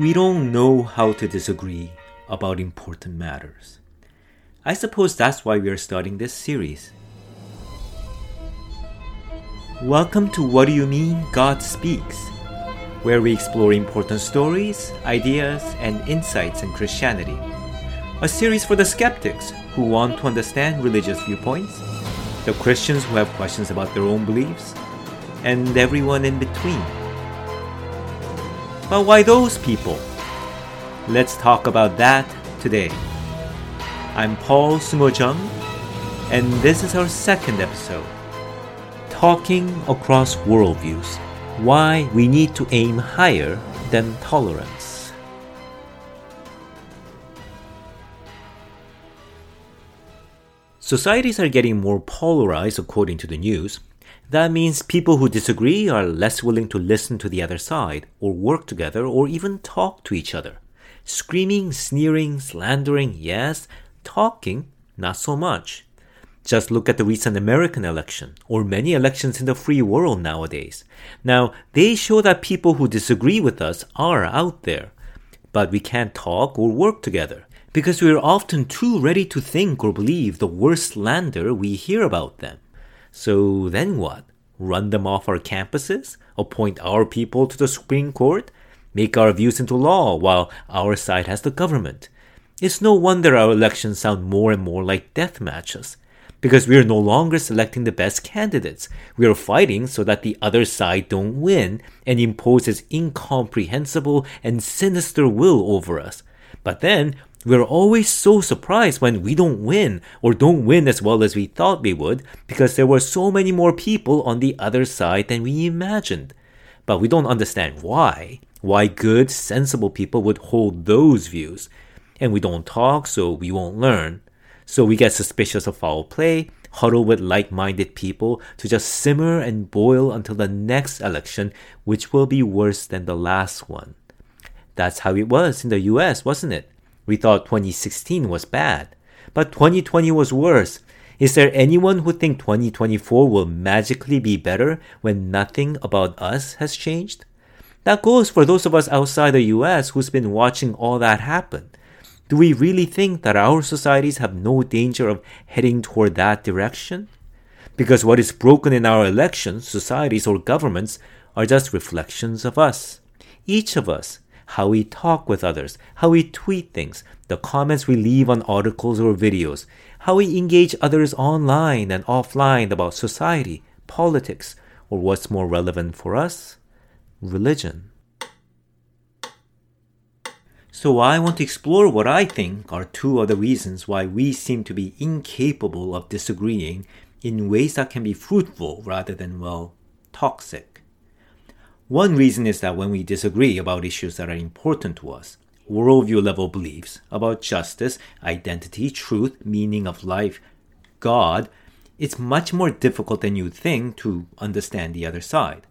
We don't know how to disagree about important matters. I suppose that's why we are starting this series. Welcome to What Do You Mean God Speaks, where we explore important stories, ideas, and insights in Christianity. A series for the skeptics who want to understand religious viewpoints, the Christians who have questions about their own beliefs, and everyone in between. But why those people? Let's talk about that today. I'm Paul Sumojung, and this is our second episode Talking Across Worldviews Why We Need to Aim Higher Than Tolerance. Societies are getting more polarized according to the news. That means people who disagree are less willing to listen to the other side, or work together, or even talk to each other. Screaming, sneering, slandering, yes. Talking, not so much. Just look at the recent American election, or many elections in the free world nowadays. Now, they show that people who disagree with us are out there. But we can't talk or work together because we are often too ready to think or believe the worst slander we hear about them. So then what? Run them off our campuses? Appoint our people to the Supreme Court? Make our views into law while our side has the government? It's no wonder our elections sound more and more like death matches. Because we are no longer selecting the best candidates. We are fighting so that the other side don't win and impose its incomprehensible and sinister will over us. But then we're always so surprised when we don't win or don't win as well as we thought we would because there were so many more people on the other side than we imagined. But we don't understand why. Why good, sensible people would hold those views. And we don't talk, so we won't learn. So we get suspicious of foul play, huddle with like minded people to just simmer and boil until the next election, which will be worse than the last one. That's how it was in the US, wasn't it? We thought 2016 was bad, but 2020 was worse. Is there anyone who think 2024 will magically be better when nothing about us has changed? That goes for those of us outside the US who's been watching all that happen. Do we really think that our societies have no danger of heading toward that direction? Because what is broken in our elections, societies, or governments are just reflections of us. Each of us how we talk with others, how we tweet things, the comments we leave on articles or videos, how we engage others online and offline about society, politics, or what's more relevant for us, religion. So, I want to explore what I think are two other reasons why we seem to be incapable of disagreeing in ways that can be fruitful rather than, well, toxic. One reason is that when we disagree about issues that are important to us, worldview level beliefs about justice, identity, truth, meaning of life, God, it's much more difficult than you'd think to understand the other side.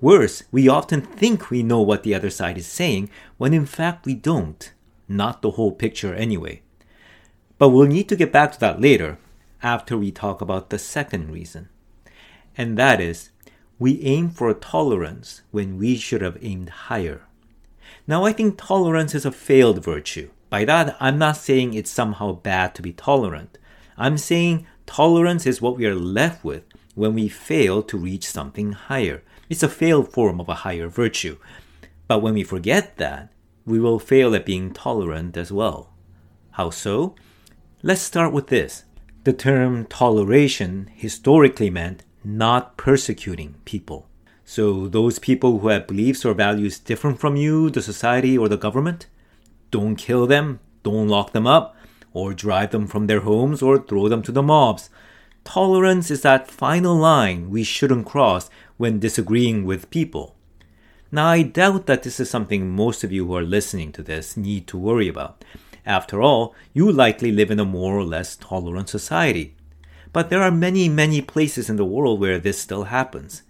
Worse, we often think we know what the other side is saying when in fact we don't. Not the whole picture anyway. But we'll need to get back to that later after we talk about the second reason. And that is we aim for tolerance when we should have aimed higher. Now, I think tolerance is a failed virtue. By that, I'm not saying it's somehow bad to be tolerant. I'm saying tolerance is what we are left with when we fail to reach something higher. It's a failed form of a higher virtue. But when we forget that, we will fail at being tolerant as well. How so? Let's start with this. The term toleration historically meant not persecuting people. So, those people who have beliefs or values different from you, the society, or the government, don't kill them, don't lock them up, or drive them from their homes, or throw them to the mobs. Tolerance is that final line we shouldn't cross when disagreeing with people. Now, I doubt that this is something most of you who are listening to this need to worry about. After all, you likely live in a more or less tolerant society. But there are many, many places in the world where this still happens.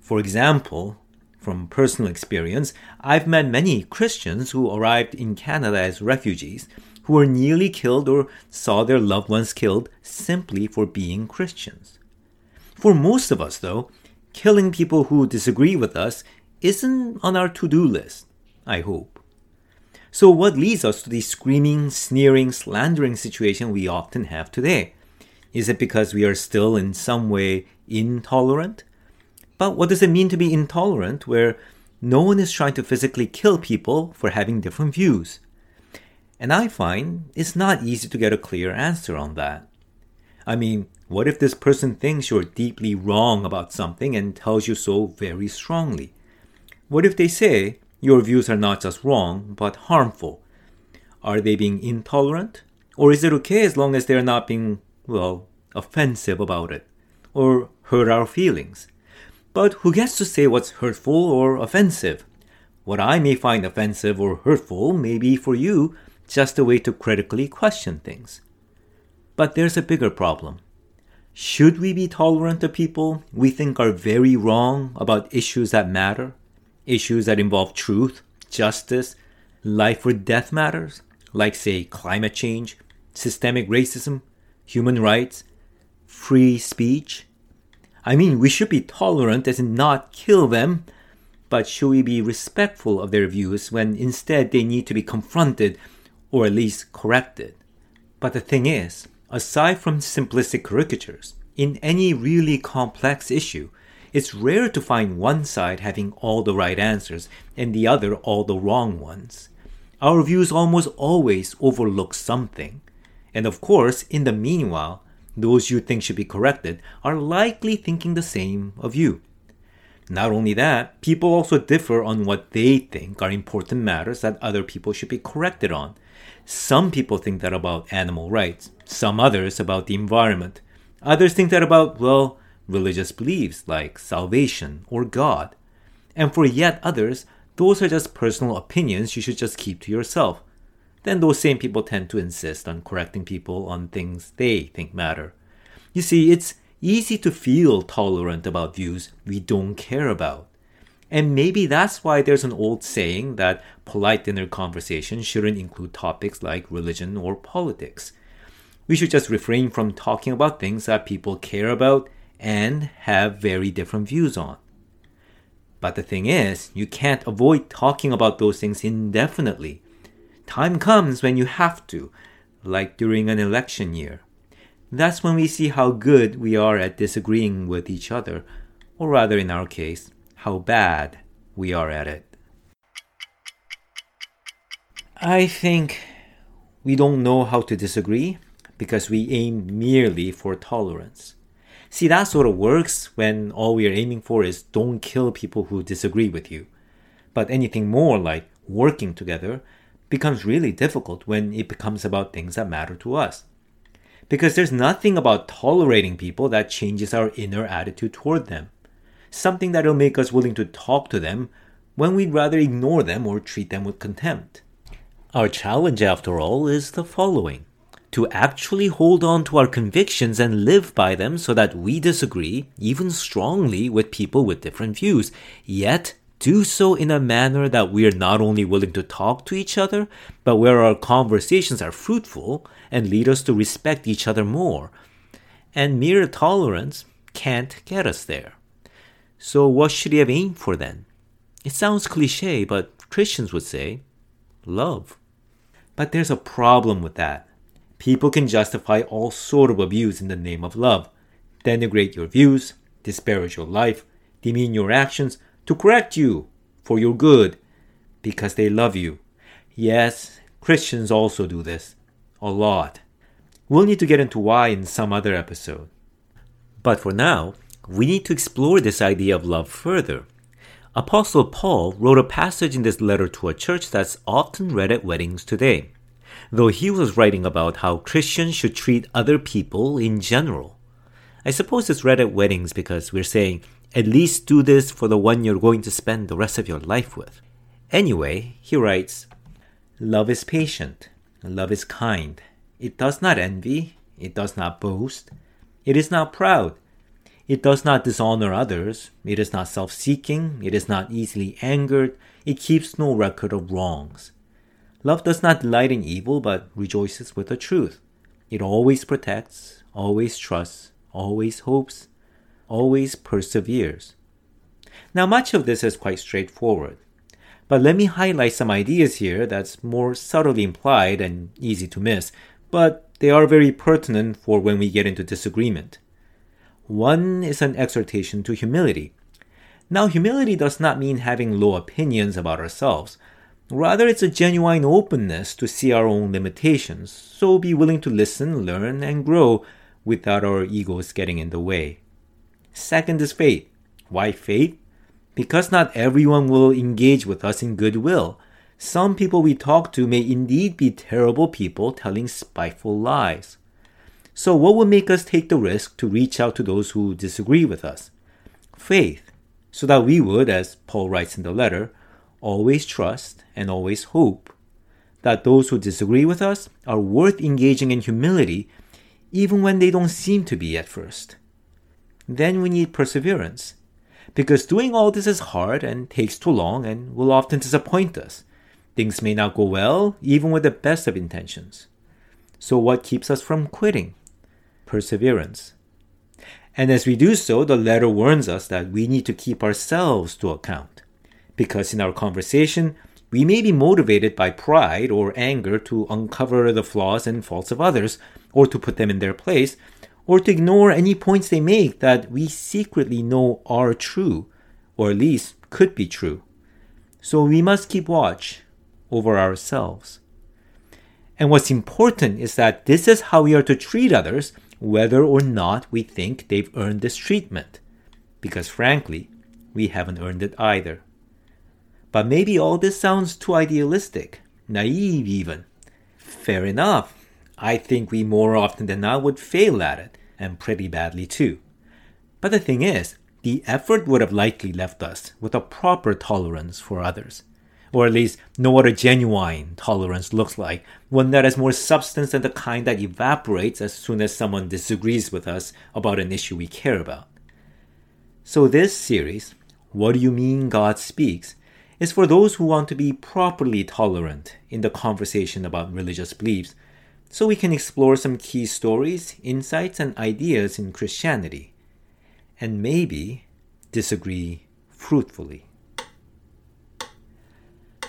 For example, from personal experience, I've met many Christians who arrived in Canada as refugees who were nearly killed or saw their loved ones killed simply for being Christians. For most of us, though, killing people who disagree with us isn't on our to do list, I hope. So, what leads us to the screaming, sneering, slandering situation we often have today? Is it because we are still in some way intolerant? But what does it mean to be intolerant where no one is trying to physically kill people for having different views? And I find it's not easy to get a clear answer on that. I mean, what if this person thinks you're deeply wrong about something and tells you so very strongly? What if they say your views are not just wrong, but harmful? Are they being intolerant? Or is it okay as long as they're not being, well, offensive about it? Or hurt our feelings? But who gets to say what's hurtful or offensive? What I may find offensive or hurtful may be for you just a way to critically question things. But there's a bigger problem. Should we be tolerant of people we think are very wrong about issues that matter? Issues that involve truth, justice, life or death matters, like, say, climate change, systemic racism, human rights, free speech? I mean, we should be tolerant as in not kill them, but should we be respectful of their views when instead they need to be confronted or at least corrected. But the thing is, aside from simplistic caricatures, in any really complex issue, it's rare to find one side having all the right answers and the other all the wrong ones. Our views almost always overlook something. And of course, in the meanwhile, those you think should be corrected are likely thinking the same of you. Not only that, people also differ on what they think are important matters that other people should be corrected on. Some people think that about animal rights, some others about the environment. Others think that about, well, religious beliefs like salvation or God. And for yet others, those are just personal opinions you should just keep to yourself. Then those same people tend to insist on correcting people on things they think matter. You see, it's easy to feel tolerant about views we don't care about. And maybe that's why there's an old saying that polite dinner conversation shouldn't include topics like religion or politics. We should just refrain from talking about things that people care about and have very different views on. But the thing is, you can't avoid talking about those things indefinitely. Time comes when you have to, like during an election year. That's when we see how good we are at disagreeing with each other, or rather, in our case, how bad we are at it. I think we don't know how to disagree because we aim merely for tolerance. See, that sort of works when all we are aiming for is don't kill people who disagree with you. But anything more like working together becomes really difficult when it becomes about things that matter to us. Because there's nothing about tolerating people that changes our inner attitude toward them something that'll make us willing to talk to them when we'd rather ignore them or treat them with contempt. Our challenge, after all, is the following to actually hold on to our convictions and live by them so that we disagree, even strongly, with people with different views, yet do so in a manner that we are not only willing to talk to each other, but where our conversations are fruitful and lead us to respect each other more. And mere tolerance can't get us there. So, what should he have aimed for then? It sounds cliche, but Christians would say love. But there's a problem with that. People can justify all sort of abuse in the name of love, denigrate your views, disparage your life, demean your actions to correct you for your good because they love you. Yes, Christians also do this a lot. We'll need to get into why in some other episode. But for now, we need to explore this idea of love further. Apostle Paul wrote a passage in this letter to a church that's often read at weddings today, though he was writing about how Christians should treat other people in general. I suppose it's read at weddings because we're saying, at least do this for the one you're going to spend the rest of your life with. Anyway, he writes, Love is patient, love is kind. It does not envy, it does not boast, it is not proud. It does not dishonor others. It is not self seeking. It is not easily angered. It keeps no record of wrongs. Love does not delight in evil, but rejoices with the truth. It always protects, always trusts, always hopes, always perseveres. Now, much of this is quite straightforward. But let me highlight some ideas here that's more subtly implied and easy to miss, but they are very pertinent for when we get into disagreement. One is an exhortation to humility. Now, humility does not mean having low opinions about ourselves. Rather, it's a genuine openness to see our own limitations, so be willing to listen, learn, and grow without our egos getting in the way. Second is faith. Why faith? Because not everyone will engage with us in goodwill. Some people we talk to may indeed be terrible people telling spiteful lies. So, what would make us take the risk to reach out to those who disagree with us? Faith, so that we would, as Paul writes in the letter, always trust and always hope that those who disagree with us are worth engaging in humility even when they don't seem to be at first. Then we need perseverance, because doing all this is hard and takes too long and will often disappoint us. Things may not go well, even with the best of intentions. So, what keeps us from quitting? Perseverance. And as we do so, the letter warns us that we need to keep ourselves to account because in our conversation, we may be motivated by pride or anger to uncover the flaws and faults of others, or to put them in their place, or to ignore any points they make that we secretly know are true, or at least could be true. So we must keep watch over ourselves. And what's important is that this is how we are to treat others, whether or not we think they've earned this treatment. Because frankly, we haven't earned it either. But maybe all this sounds too idealistic, naive even. Fair enough. I think we more often than not would fail at it, and pretty badly too. But the thing is, the effort would have likely left us with a proper tolerance for others. Or at least know what a genuine tolerance looks like, one that has more substance than the kind that evaporates as soon as someone disagrees with us about an issue we care about. So, this series, What Do You Mean God Speaks, is for those who want to be properly tolerant in the conversation about religious beliefs, so we can explore some key stories, insights, and ideas in Christianity, and maybe disagree fruitfully.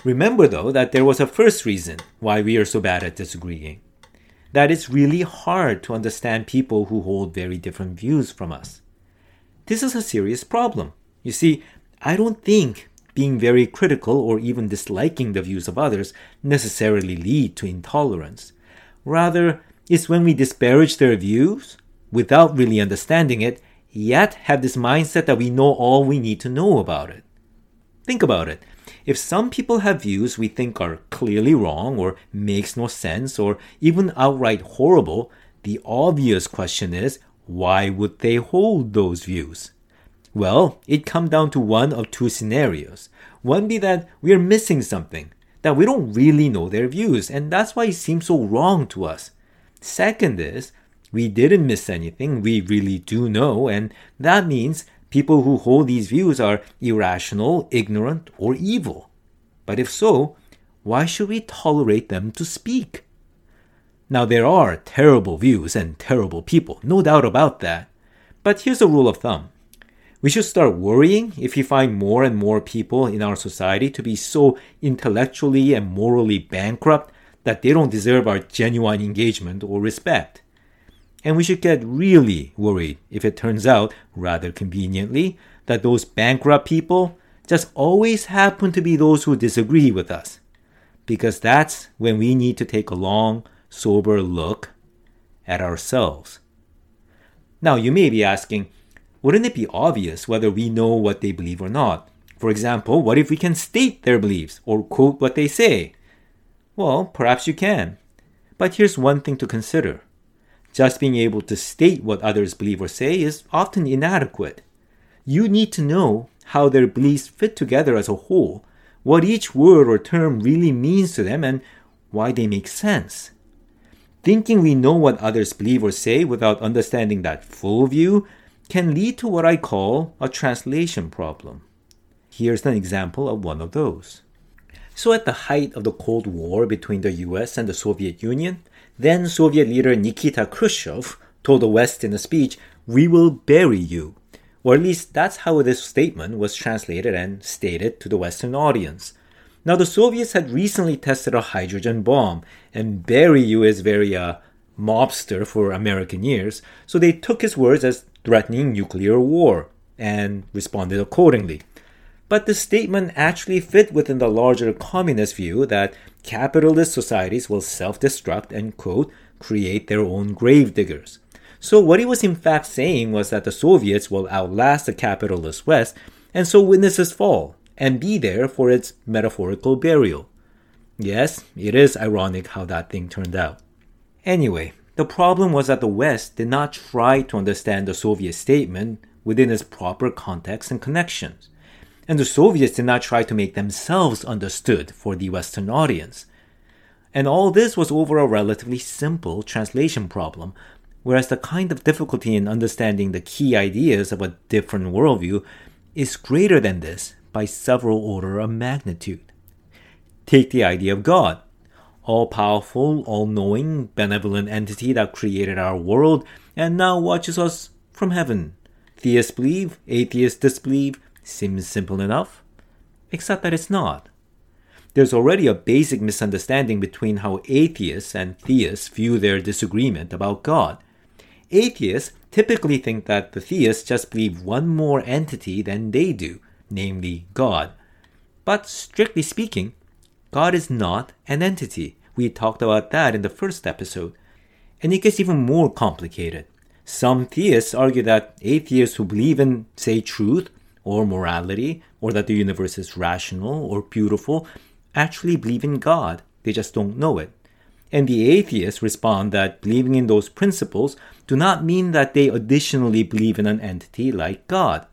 Remember, though, that there was a first reason why we are so bad at disagreeing. That it's really hard to understand people who hold very different views from us. This is a serious problem. You see, I don't think being very critical or even disliking the views of others necessarily lead to intolerance. Rather, it's when we disparage their views without really understanding it, yet have this mindset that we know all we need to know about it. Think about it. If some people have views we think are clearly wrong or makes no sense or even outright horrible, the obvious question is, why would they hold those views? Well, it comes down to one of two scenarios. One be that we are missing something, that we don't really know their views, and that's why it seems so wrong to us. Second is, we didn't miss anything, we really do know, and that means people who hold these views are irrational, ignorant, or evil. But if so, why should we tolerate them to speak? Now, there are terrible views and terrible people, no doubt about that. But here's a rule of thumb we should start worrying if we find more and more people in our society to be so intellectually and morally bankrupt that they don't deserve our genuine engagement or respect. And we should get really worried if it turns out, rather conveniently, that those bankrupt people just always happen to be those who disagree with us. Because that's when we need to take a long, sober look at ourselves. Now, you may be asking, wouldn't it be obvious whether we know what they believe or not? For example, what if we can state their beliefs or quote what they say? Well, perhaps you can. But here's one thing to consider. Just being able to state what others believe or say is often inadequate. You need to know how their beliefs fit together as a whole, what each word or term really means to them, and why they make sense. Thinking we know what others believe or say without understanding that full view can lead to what I call a translation problem. Here's an example of one of those. So, at the height of the Cold War between the US and the Soviet Union, then Soviet leader Nikita Khrushchev told the West in a speech, We will bury you. Or at least that's how this statement was translated and stated to the Western audience. Now, the Soviets had recently tested a hydrogen bomb, and Berию is very uh, mobster for American years, so they took his words as threatening nuclear war and responded accordingly. But the statement actually fit within the larger communist view that capitalist societies will self destruct and, quote, create their own gravediggers. So, what he was in fact saying was that the Soviets will outlast the capitalist West and so witness its fall and be there for its metaphorical burial. Yes, it is ironic how that thing turned out. Anyway, the problem was that the West did not try to understand the Soviet statement within its proper context and connections. And the Soviets did not try to make themselves understood for the Western audience. And all this was over a relatively simple translation problem, whereas the kind of difficulty in understanding the key ideas of a different worldview is greater than this by several order of magnitude. Take the idea of God, all powerful, all knowing, benevolent entity that created our world and now watches us from heaven. Theists believe, atheists disbelieve, seems simple enough, except that it's not. There's already a basic misunderstanding between how atheists and theists view their disagreement about God. Atheists typically think that the theists just believe one more entity than they do, namely God. But strictly speaking, God is not an entity. We talked about that in the first episode. And it gets even more complicated. Some theists argue that atheists who believe in, say, truth or morality, or that the universe is rational or beautiful, actually believe in God. They just don't know it. And the atheists respond that believing in those principles do not mean that they additionally believe in an entity like God.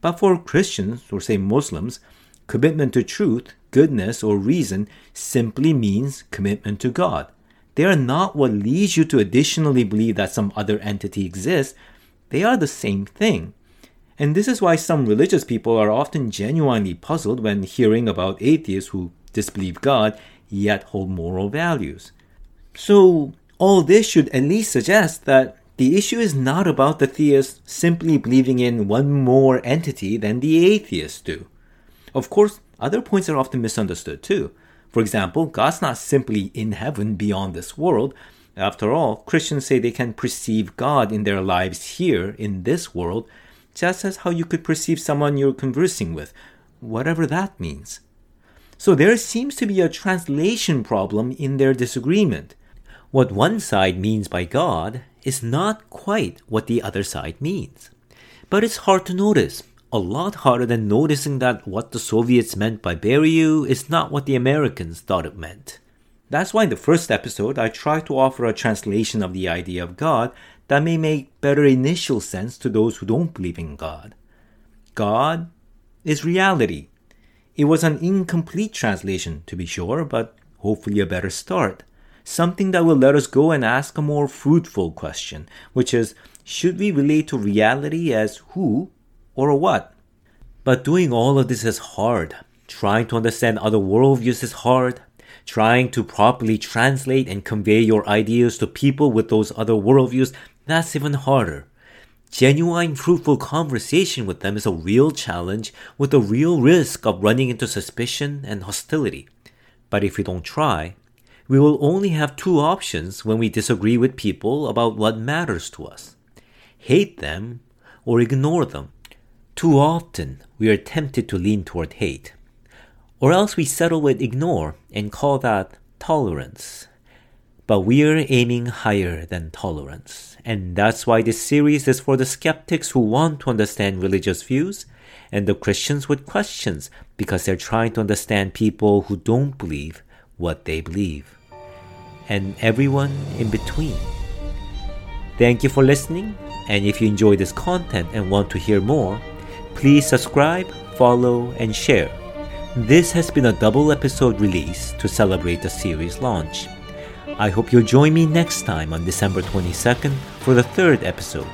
But for Christians, or say Muslims, commitment to truth, goodness, or reason simply means commitment to God. They are not what leads you to additionally believe that some other entity exists. They are the same thing. And this is why some religious people are often genuinely puzzled when hearing about atheists who disbelieve God yet hold moral values. So, all this should at least suggest that the issue is not about the theists simply believing in one more entity than the atheists do. Of course, other points are often misunderstood too. For example, God's not simply in heaven beyond this world. After all, Christians say they can perceive God in their lives here in this world, just as how you could perceive someone you're conversing with, whatever that means. So there seems to be a translation problem in their disagreement. What one side means by God is not quite what the other side means. But it's hard to notice, a lot harder than noticing that what the Soviets meant by bury you is not what the Americans thought it meant. That's why in the first episode I tried to offer a translation of the idea of God that may make better initial sense to those who don't believe in God. God is reality. It was an incomplete translation, to be sure, but hopefully a better start something that will let us go and ask a more fruitful question, which is should we relate to reality as who or what? But doing all of this is hard. Trying to understand other worldviews is hard. Trying to properly translate and convey your ideas to people with those other worldviews, that's even harder. Genuine, fruitful conversation with them is a real challenge with a real risk of running into suspicion and hostility. But if we don't try, we will only have two options when we disagree with people about what matters to us hate them or ignore them. Too often, we are tempted to lean toward hate. Or else we settle with ignore and call that tolerance. But we're aiming higher than tolerance. And that's why this series is for the skeptics who want to understand religious views and the Christians with questions because they're trying to understand people who don't believe what they believe and everyone in between. Thank you for listening, and if you enjoy this content and want to hear more, please subscribe, follow, and share. This has been a double episode release to celebrate the series launch. I hope you'll join me next time on December 22nd for the third episode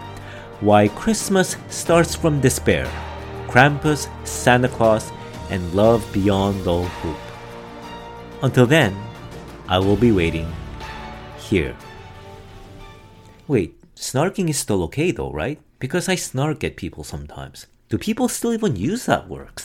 Why Christmas Starts from Despair Krampus, Santa Claus, and Love Beyond All Hope. Until then, I will be waiting here. Wait, snarking is still okay though, right? Because I snark at people sometimes. Do people still even use that word?